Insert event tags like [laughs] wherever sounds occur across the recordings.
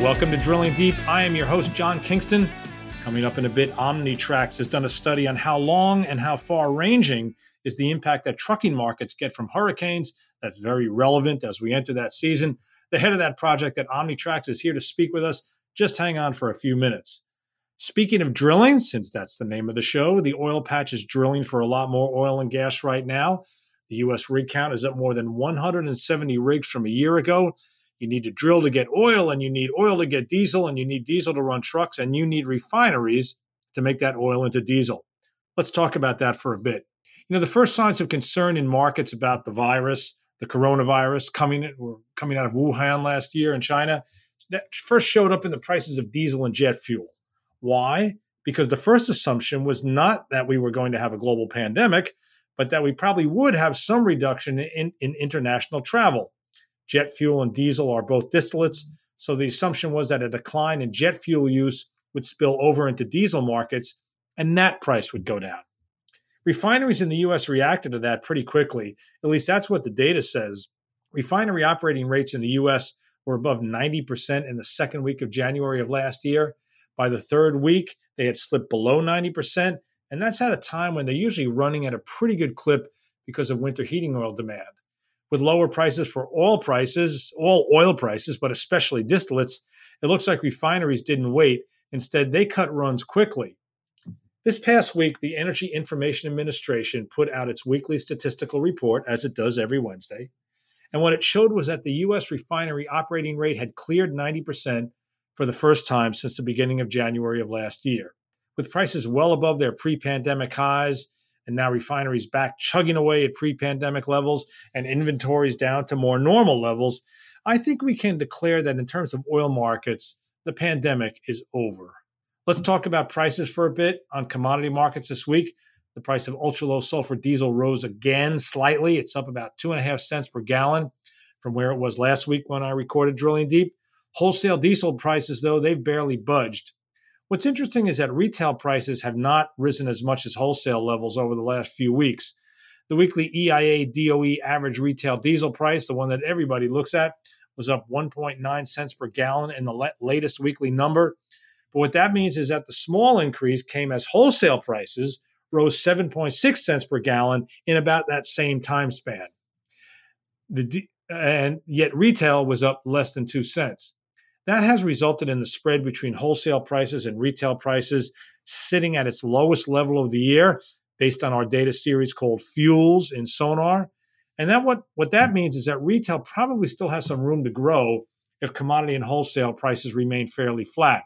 Welcome to Drilling Deep. I am your host, John Kingston. Coming up in a bit, Omnitracs has done a study on how long and how far ranging is the impact that trucking markets get from hurricanes. That's very relevant as we enter that season. The head of that project at Omnitracs is here to speak with us. Just hang on for a few minutes. Speaking of drilling, since that's the name of the show, the oil patch is drilling for a lot more oil and gas right now. The U.S. rig count is up more than 170 rigs from a year ago. You need to drill to get oil, and you need oil to get diesel, and you need diesel to run trucks, and you need refineries to make that oil into diesel. Let's talk about that for a bit. You know, the first signs of concern in markets about the virus, the coronavirus coming coming out of Wuhan last year in China, that first showed up in the prices of diesel and jet fuel. Why? Because the first assumption was not that we were going to have a global pandemic, but that we probably would have some reduction in, in international travel. Jet fuel and diesel are both distillates. So the assumption was that a decline in jet fuel use would spill over into diesel markets and that price would go down. Refineries in the US reacted to that pretty quickly. At least that's what the data says. Refinery operating rates in the US were above 90% in the second week of January of last year. By the third week, they had slipped below 90%. And that's at a time when they're usually running at a pretty good clip because of winter heating oil demand with lower prices for all prices, all oil prices, but especially distillates, it looks like refineries didn't wait. Instead, they cut runs quickly. This past week, the Energy Information Administration put out its weekly statistical report, as it does every Wednesday. And what it showed was that the U.S. refinery operating rate had cleared 90% for the first time since the beginning of January of last year. With prices well above their pre pandemic highs and now refineries back chugging away at pre pandemic levels and inventories down to more normal levels, I think we can declare that in terms of oil markets, the pandemic is over. Let's talk about prices for a bit on commodity markets this week. The price of ultra low sulfur diesel rose again slightly. It's up about two and a half cents per gallon from where it was last week when I recorded Drilling Deep. Wholesale diesel prices, though, they've barely budged. What's interesting is that retail prices have not risen as much as wholesale levels over the last few weeks. The weekly EIA DOE average retail diesel price, the one that everybody looks at, was up 1.9 cents per gallon in the latest weekly number. But what that means is that the small increase came as wholesale prices rose 7.6 cents per gallon in about that same time span. The, and yet retail was up less than 2 cents. That has resulted in the spread between wholesale prices and retail prices sitting at its lowest level of the year based on our data series called Fuels in Sonar. And that what, what that means is that retail probably still has some room to grow if commodity and wholesale prices remain fairly flat.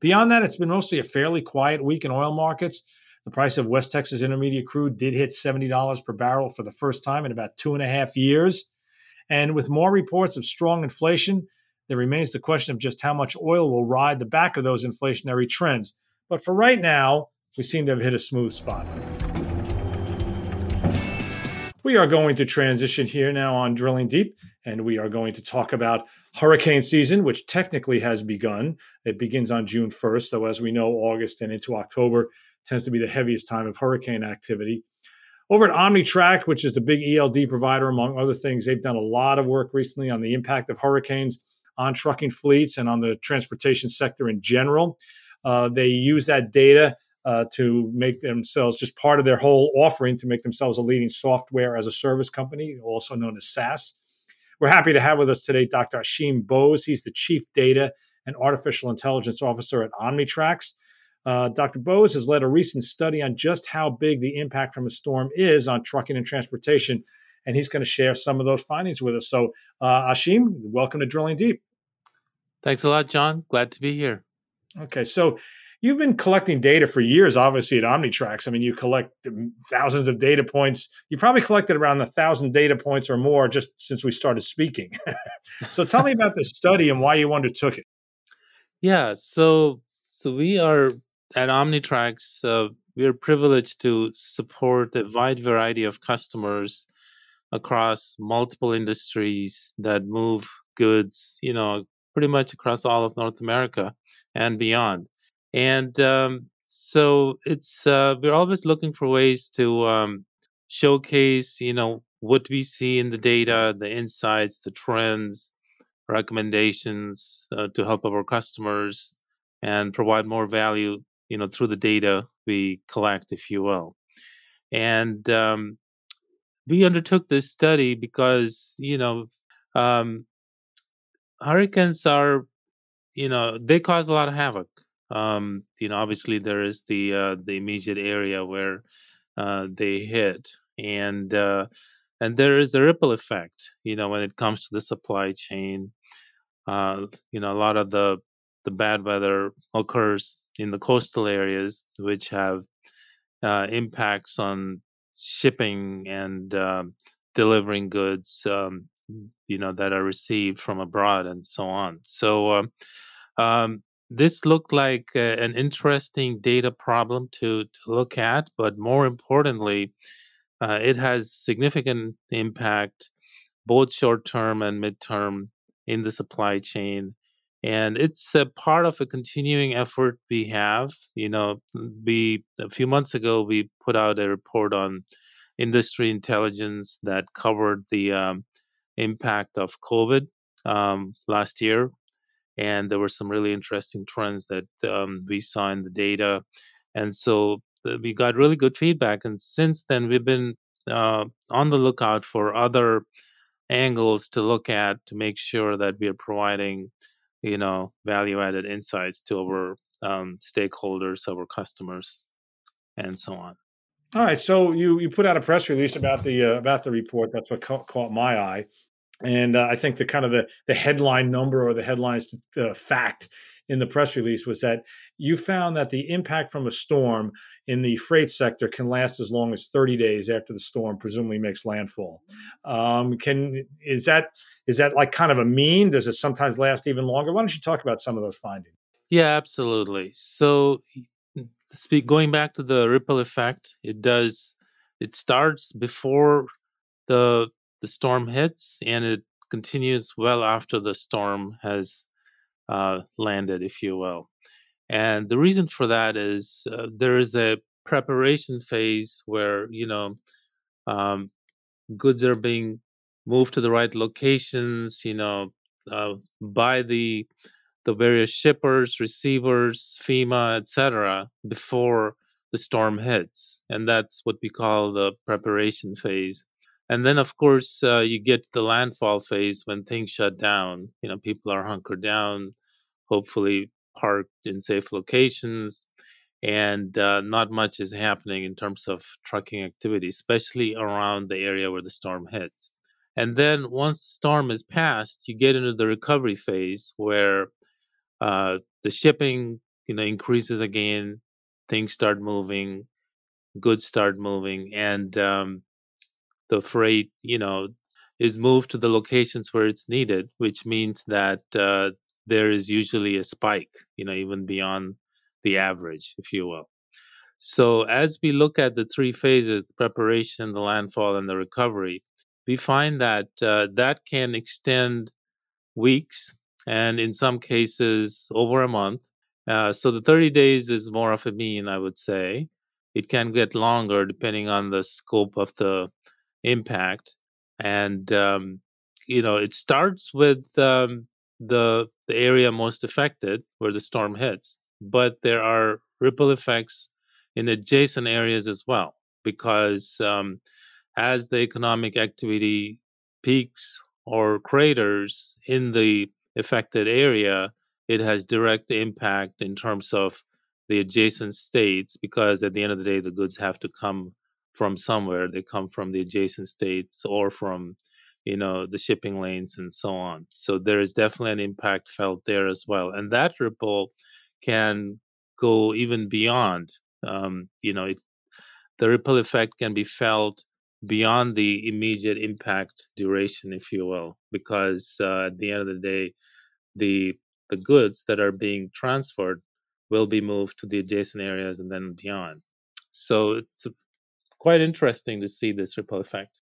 Beyond that, it's been mostly a fairly quiet week in oil markets. The price of West Texas Intermediate crude did hit $70 per barrel for the first time in about two and a half years. And with more reports of strong inflation, there remains the question of just how much oil will ride the back of those inflationary trends. But for right now, we seem to have hit a smooth spot. We are going to transition here now on Drilling Deep, and we are going to talk about hurricane season, which technically has begun. It begins on June 1st, though, as we know, August and into October tends to be the heaviest time of hurricane activity. Over at OmniTrack, which is the big ELD provider, among other things, they've done a lot of work recently on the impact of hurricanes on trucking fleets and on the transportation sector in general. Uh, they use that data uh, to make themselves just part of their whole offering to make themselves a leading software as a service company, also known as SaaS. We're happy to have with us today Dr. Ashim Bose. He's the Chief Data and Artificial Intelligence Officer at Omnitracs. Uh, Dr. Bose has led a recent study on just how big the impact from a storm is on trucking and transportation, and he's going to share some of those findings with us. So, uh, Ashim, welcome to Drilling Deep. Thanks a lot, John. Glad to be here. Okay, so you've been collecting data for years, obviously at Omnitracs. I mean, you collect thousands of data points. You probably collected around a thousand data points or more just since we started speaking. [laughs] so tell me about this study and why you undertook it. Yeah, so so we are at Omnitracs. Uh, we are privileged to support a wide variety of customers across multiple industries that move goods, you know, pretty much across all of North America and beyond. And um, so it's uh, we're always looking for ways to um, showcase, you know, what we see in the data, the insights, the trends, recommendations uh, to help our customers and provide more value, you know, through the data we collect, if you will. And um, we undertook this study because, you know, um, hurricanes are, you know, they cause a lot of havoc. Um, you know, obviously there is the uh, the immediate area where uh, they hit, and uh, and there is a ripple effect. You know, when it comes to the supply chain, uh, you know, a lot of the the bad weather occurs in the coastal areas, which have uh, impacts on shipping and um, delivering goods, um, you know, that are received from abroad and so on. So um, um this looked like uh, an interesting data problem to, to look at, but more importantly, uh, it has significant impact, both short term and midterm, in the supply chain. And it's a part of a continuing effort we have. You know, we a few months ago we put out a report on industry intelligence that covered the um, impact of COVID um, last year, and there were some really interesting trends that um, we saw in the data. And so uh, we got really good feedback. And since then, we've been uh, on the lookout for other angles to look at to make sure that we are providing, you know, value-added insights to our um, stakeholders, our customers, and so on. All right, so you you put out a press release about the uh, about the report. That's what ca- caught my eye, and uh, I think the kind of the the headline number or the headlines uh, fact in the press release was that you found that the impact from a storm in the freight sector can last as long as 30 days after the storm presumably makes landfall. Um, can is that is that like kind of a mean? Does it sometimes last even longer? Why don't you talk about some of those findings? Yeah, absolutely. So, speak going back to the ripple effect, it does. It starts before the the storm hits, and it continues well after the storm has uh, landed, if you will. And the reason for that is uh, there is a preparation phase where you know um, goods are being moved to the right locations, you know, uh, by the the various shippers, receivers, FEMA, etc., before the storm hits, and that's what we call the preparation phase. And then, of course, uh, you get the landfall phase when things shut down. You know, people are hunkered down, hopefully parked in safe locations, and uh, not much is happening in terms of trucking activity, especially around the area where the storm hits. And then once the storm is passed, you get into the recovery phase where uh, the shipping, you know, increases again, things start moving, goods start moving, and um, the freight, you know, is moved to the locations where it's needed, which means that uh, there is usually a spike, you know, even beyond the average, if you will. So as we look at the three phases, the preparation, the landfall, and the recovery, we find that uh, that can extend weeks and in some cases over a month. Uh, so the 30 days is more of a mean, I would say. It can get longer depending on the scope of the impact. And, um, you know, it starts with um, the the area most affected where the storm hits, but there are ripple effects in adjacent areas as well because um, as the economic activity peaks or craters in the affected area, it has direct impact in terms of the adjacent states because at the end of the day, the goods have to come from somewhere. They come from the adjacent states or from you know the shipping lanes and so on so there is definitely an impact felt there as well and that ripple can go even beyond um, you know it, the ripple effect can be felt beyond the immediate impact duration if you will because uh, at the end of the day the the goods that are being transferred will be moved to the adjacent areas and then beyond so it's quite interesting to see this ripple effect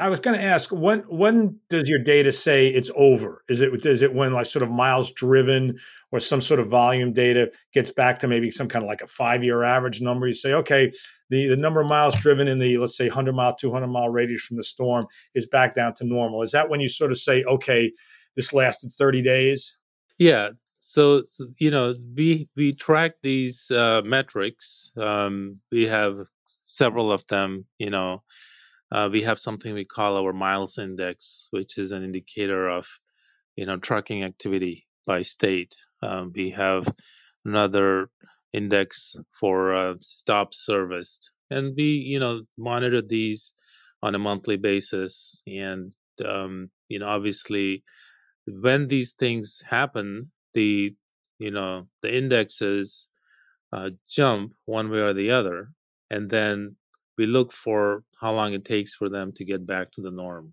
I was going to ask when when does your data say it's over? Is it is it when like sort of miles driven or some sort of volume data gets back to maybe some kind of like a five year average number? You say, okay, the the number of miles driven in the let's say 100 mile, 200 mile radius from the storm is back down to normal. Is that when you sort of say, okay, this lasted 30 days? Yeah. So, so you know, we we track these uh, metrics. Um, we have several of them. You know, uh, we have something we call our miles index, which is an indicator of you know trucking activity by state. Um, we have another index for uh, stops serviced, and we you know monitor these on a monthly basis. And um, you know, obviously, when these things happen, the you know the indexes uh, jump one way or the other, and then we look for how long it takes for them to get back to the norm,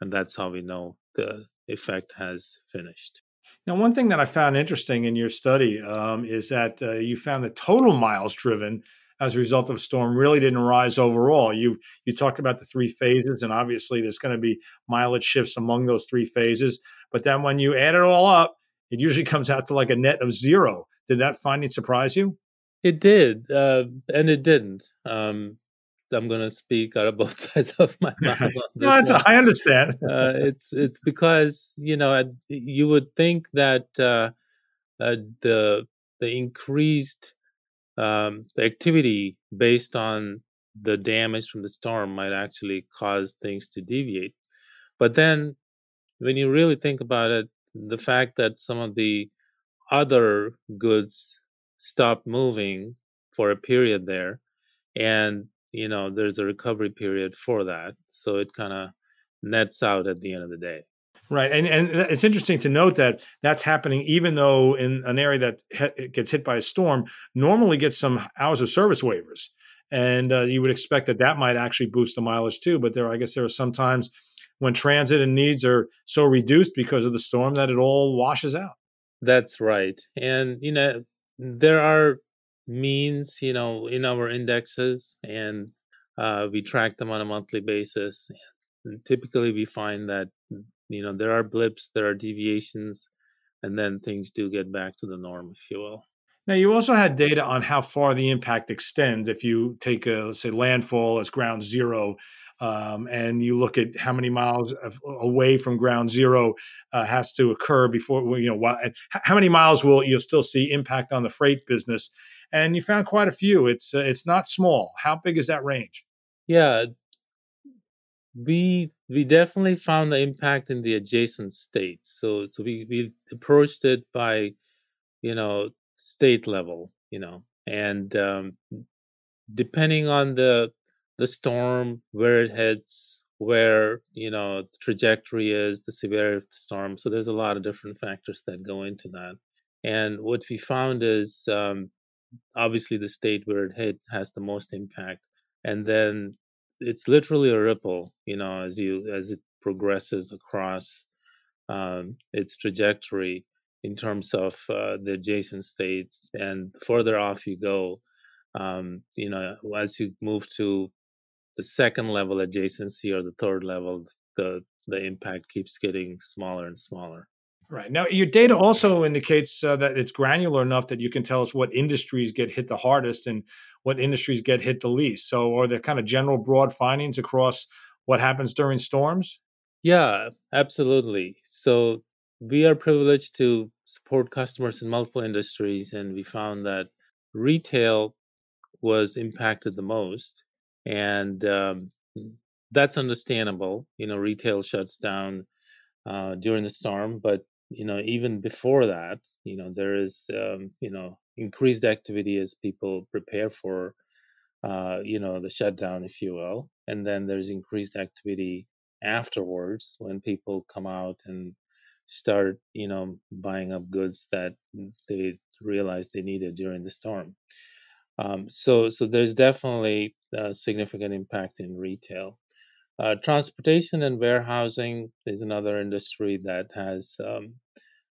and that's how we know the effect has finished. Now, one thing that I found interesting in your study um, is that uh, you found the total miles driven as a result of storm really didn't rise overall. You you talked about the three phases, and obviously there's going to be mileage shifts among those three phases. But then when you add it all up, it usually [laughs] comes out to like a net of zero. Did that finding surprise you? It did, uh, and it didn't. Um, I'm going to speak out of [laughs] both sides of my [laughs] mouth. no, I understand. uh, it's it's because you know you would think that uh, uh, the the increased um, activity based on the damage from the storm might actually cause things to deviate. But then, when you really think about it, the fact that some of the other goods stopped moving for a period there, and you know there's a recovery period for that so it kind of nets out at the end of the day. Right and and it's interesting to note that that's happening even though in an area that gets hit by a storm normally gets some hours of service waivers and uh, you would expect that that might actually boost the mileage too but there i guess there are some times when transit and needs are so reduced because of the storm that it all washes out. That's right and you know there are means, you know, in our indexes, and uh, we track them on a monthly basis. And typically, we find that you know there are blips, there are deviations, and then things do get back to the norm, if you will. Now, you also had data on how far the impact extends. If you take, a, say, landfall as ground zero, um, and you look at how many miles of, away from ground zero uh, has to occur before you know how many miles will you still see impact on the freight business and you found quite a few. It's uh, it's not small. How big is that range? Yeah, we we definitely found the impact in the adjacent states. So so we we approached it by you know state level, you know, and um, depending on the the storm, where it hits, where you know the trajectory is, the severity of the storm. So there's a lot of different factors that go into that. And what we found is um, obviously the state where it hit has the most impact and then it's literally a ripple you know as you as it progresses across um, its trajectory in terms of uh, the adjacent states and further off you go um, you know as you move to the second level adjacency or the third level the the impact keeps getting smaller and smaller Right. Now, your data also indicates uh, that it's granular enough that you can tell us what industries get hit the hardest and what industries get hit the least. So, are there kind of general broad findings across what happens during storms? Yeah, absolutely. So, we are privileged to support customers in multiple industries, and we found that retail was impacted the most. And um, that's understandable. You know, retail shuts down uh, during the storm, but you know even before that you know there is um, you know increased activity as people prepare for uh, you know the shutdown if you will and then there's increased activity afterwards when people come out and start you know buying up goods that they realized they needed during the storm um, so so there's definitely a significant impact in retail uh, transportation and warehousing is another industry that has um,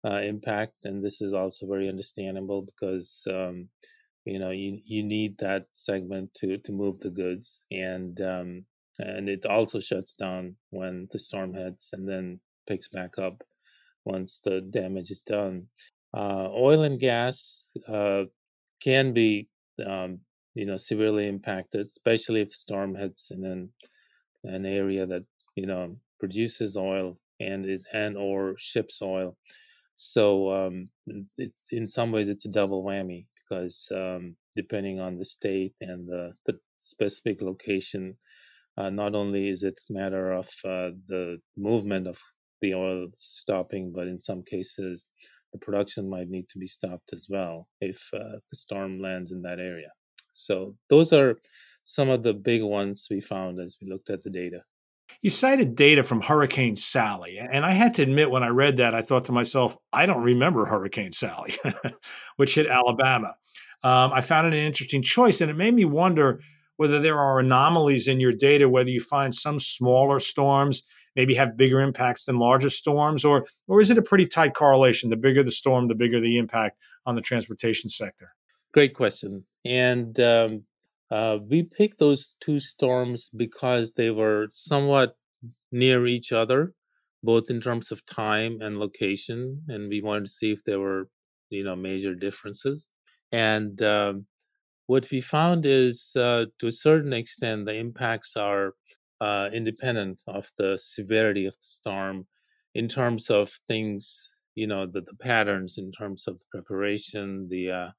uh, impact, and this is also very understandable because um, you know you you need that segment to to move the goods, and um, and it also shuts down when the storm hits, and then picks back up once the damage is done. Uh, oil and gas uh, can be um, you know severely impacted, especially if storm hits in an an area that you know produces oil and it and or ships oil. So um, it's in some ways it's a double whammy because um, depending on the state and the, the specific location, uh, not only is it a matter of uh, the movement of the oil stopping, but in some cases the production might need to be stopped as well if uh, the storm lands in that area. So those are some of the big ones we found as we looked at the data. You cited data from Hurricane Sally, and I had to admit when I read that, I thought to myself, I don't remember Hurricane Sally, [laughs] which hit Alabama. Um, I found it an interesting choice, and it made me wonder whether there are anomalies in your data, whether you find some smaller storms maybe have bigger impacts than larger storms, or or is it a pretty tight correlation? The bigger the storm, the bigger the impact on the transportation sector. Great question, and um, uh, we picked those two storms because they were somewhat near each other, both in terms of time and location, and we wanted to see if there were, you know, major differences. And um, what we found is, uh, to a certain extent, the impacts are uh, independent of the severity of the storm, in terms of things, you know, the, the patterns in terms of preparation, the uh,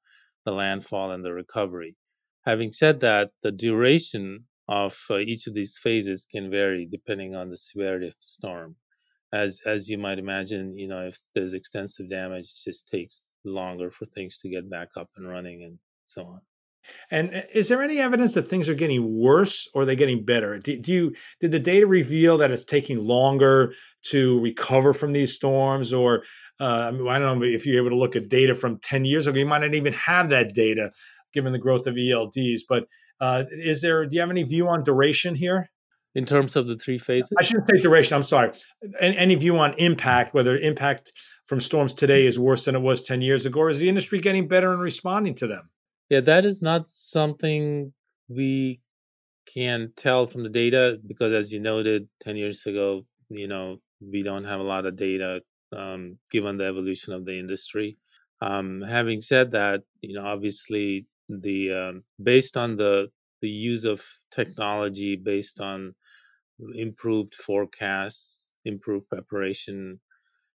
the landfall, and the recovery. Having said that, the duration of uh, each of these phases can vary depending on the severity of the storm. As as you might imagine, you know, if there's extensive damage, it just takes longer for things to get back up and running and so on. And uh, is there any evidence that things are getting worse or are they getting better? Do, do, you did the data reveal that it's taking longer to recover from these storms, or uh, I, mean, I don't know if you're able to look at data from ten years ago? You might not even have that data given the growth of ELDs. But uh, is there? Do you have any view on duration here? In terms of the three phases, I shouldn't say duration. I'm sorry. Any, any view on impact? Whether impact from storms today is worse than it was ten years ago, or is the industry getting better in responding to them? Yeah, that is not something we can tell from the data because, as you noted, ten years ago, you know, we don't have a lot of data um, given the evolution of the industry. Um, having said that, you know, obviously the um, based on the the use of technology based on improved forecasts improved preparation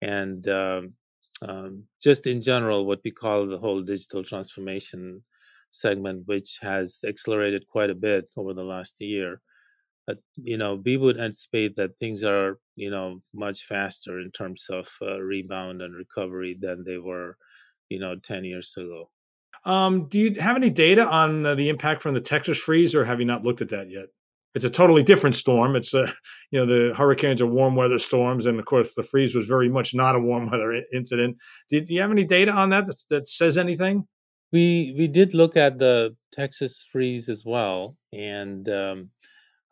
and um, um, just in general what we call the whole digital transformation segment which has accelerated quite a bit over the last year but you know we would anticipate that things are you know much faster in terms of uh, rebound and recovery than they were you know 10 years ago um, do you have any data on uh, the impact from the Texas freeze, or have you not looked at that yet? It's a totally different storm. It's a, uh, [laughs] you know, the hurricanes are warm weather storms, and of course, the freeze was very much not a warm weather incident. Do, do you have any data on that, that that says anything? We we did look at the Texas freeze as well, and um,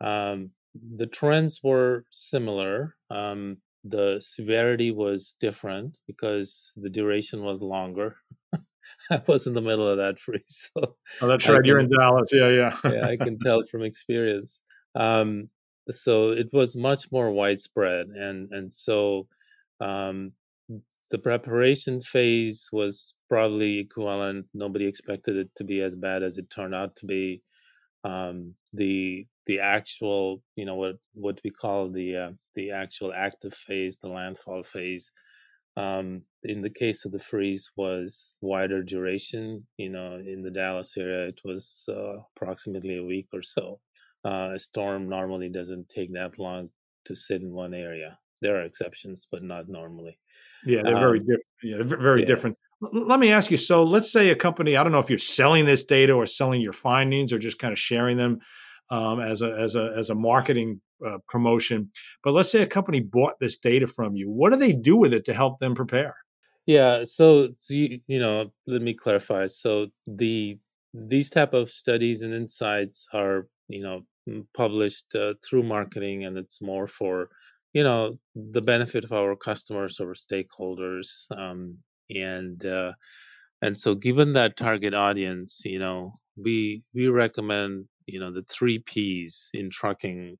um, the trends were similar. Um, the severity was different because the duration was longer. [laughs] I was in the middle of that [laughs] freeze. So oh, that's right. Can, You're in Dallas. Yeah, yeah. yeah, I can tell from experience. Um, so it was much more widespread, and and so um, the preparation phase was probably equivalent. Nobody expected it to be as bad as it turned out to be. Um, the the actual, you know, what what we call the uh, the actual active phase, the landfall phase, um, in the case of the freeze was wider duration. You know, in the Dallas area, it was uh, approximately a week or so. Uh, a storm normally doesn't take that long to sit in one area. There are exceptions, but not normally. Yeah, they're um, very different. Yeah, they're very yeah. different. L- let me ask you. So, let's say a company. I don't know if you're selling this data or selling your findings or just kind of sharing them um, as a as a as a marketing uh, promotion. But let's say a company bought this data from you. What do they do with it to help them prepare? Yeah, so, so you, you know, let me clarify. So the these type of studies and insights are you know published uh, through marketing, and it's more for you know the benefit of our customers or stakeholders, um, and uh, and so given that target audience, you know, we we recommend you know the three P's in trucking.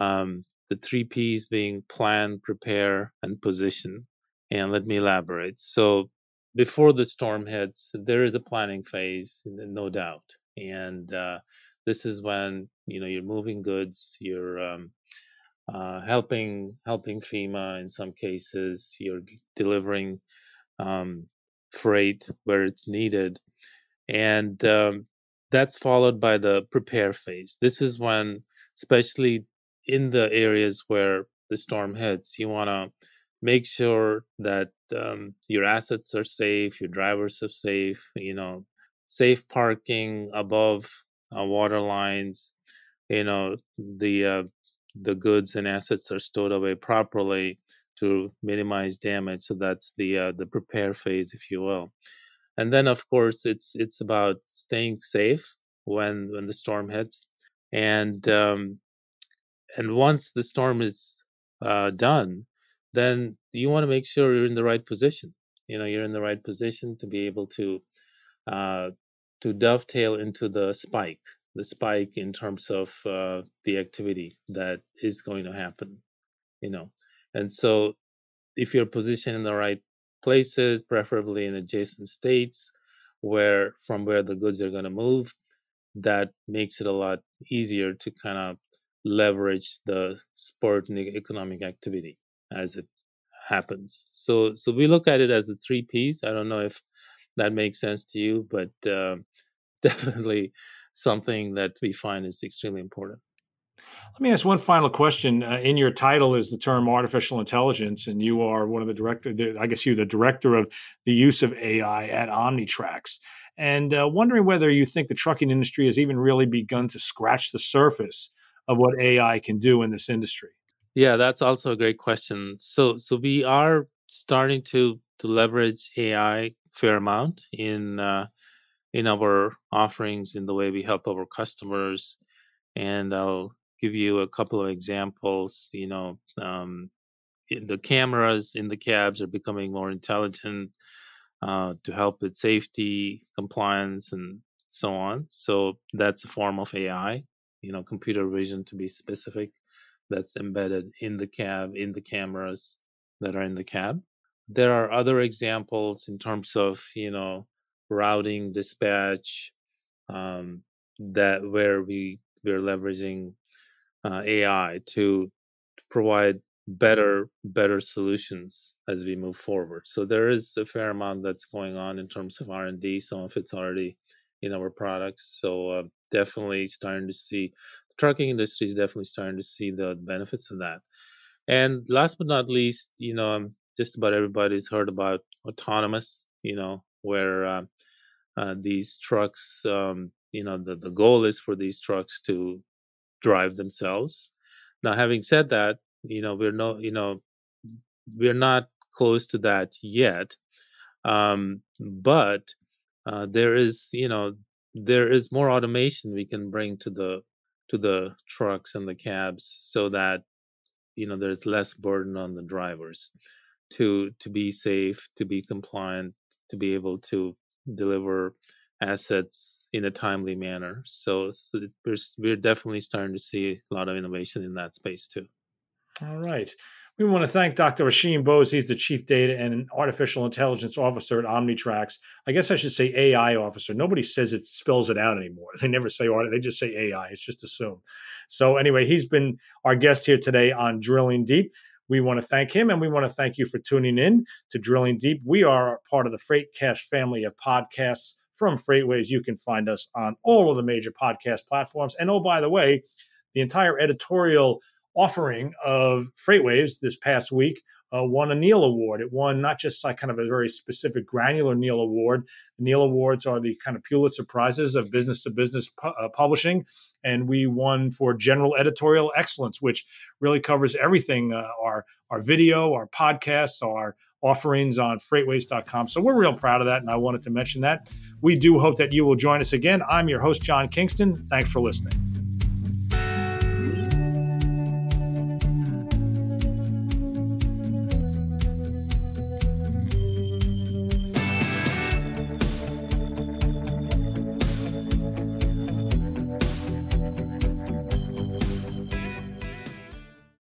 Um, the three P's being plan, prepare, and position. And let me elaborate. So before the storm hits, there is a planning phase, no doubt, and uh, this is when you know you're moving goods, you're um, uh, helping helping FEMA in some cases. You're delivering um, freight where it's needed, and um, that's followed by the prepare phase. This is when, especially in the areas where the storm hits, you want to make sure that um, your assets are safe, your drivers are safe, you know, safe parking above uh, water lines, you know, the uh, the goods and assets are stored away properly to minimize damage. So that's the uh, the prepare phase, if you will. And then, of course, it's it's about staying safe when when the storm hits, and um, and once the storm is uh, done, then you want to make sure you're in the right position. You know, you're in the right position to be able to uh, to dovetail into the spike, the spike in terms of uh, the activity that is going to happen. You know, and so if you're positioned in the right places, preferably in adjacent states, where from where the goods are going to move, that makes it a lot easier to kind of leverage the spurt in economic activity as it happens. So so we look at it as the three P's. I don't know if that makes sense to you, but uh, [laughs] definitely something that we find is extremely important. Let me ask one final question. Uh, in your title is the term artificial intelligence, and you are one of the director. I guess you're the director of the use of AI at Omnitracs. And uh, wondering whether you think the trucking industry has even really begun to scratch the surface of what AI can do in this industry. Yeah, that's also a great question. So, so we are starting to to leverage AI fair amount in uh, in our offerings in the way we help our customers. And I'll give you a couple of examples. You know, um, the cameras in the cabs are becoming more intelligent uh, to help with safety, compliance, and so on. So that's a form of AI. You know, computer vision to be specific. That's embedded in the cab, in the cameras that are in the cab. There are other examples in terms of you know routing, dispatch, um, that where we we're leveraging uh, AI to provide better better solutions as we move forward. So there is a fair amount that's going on in terms of R and D. Some of it's already in our products. So uh, definitely starting to see the trucking industry is definitely starting to see the benefits of that. And last but not least, you know, um, just about everybody's heard about autonomous. You know, where uh, uh, these trucks, um, you know, the the goal is for these trucks to drive themselves. Now, having said that, you know, we're no, you know, we're not close to that yet. Um, but uh, there is, you know, there is more automation we can bring to the to the trucks and the cabs so that you know there's less burden on the drivers to to be safe to be compliant to be able to deliver assets in a timely manner. So, so we're, we're definitely starting to see a lot of innovation in that space too. All right. We want to thank Dr. Ashim Bose. He's the Chief Data and Artificial Intelligence Officer at Omnitracs. I guess I should say AI officer. Nobody says it spells it out anymore. [laughs] They never say art, they just say AI. It's just assumed. So, anyway, he's been our guest here today on Drilling Deep. We want to thank him and we want to thank you for tuning in to Drilling Deep. We are part of the Freight Cash family of podcasts from FreightWaves. You can find us on all of the major podcast platforms. And oh, by the way, the entire editorial offering of Freightwaves this past week uh, won a Neal Award. It won not just like kind of a very specific granular Neal Award. The Neal Awards are the kind of Pulitzer Prizes of business to business uh, publishing, and we won for general editorial excellence, which really covers everything: uh, our our video, our podcasts, our offerings on freightwaves.com. So we're real proud of that, and I wanted to mention that. We do hope that you will join us again. I'm your host, John Kingston. Thanks for listening.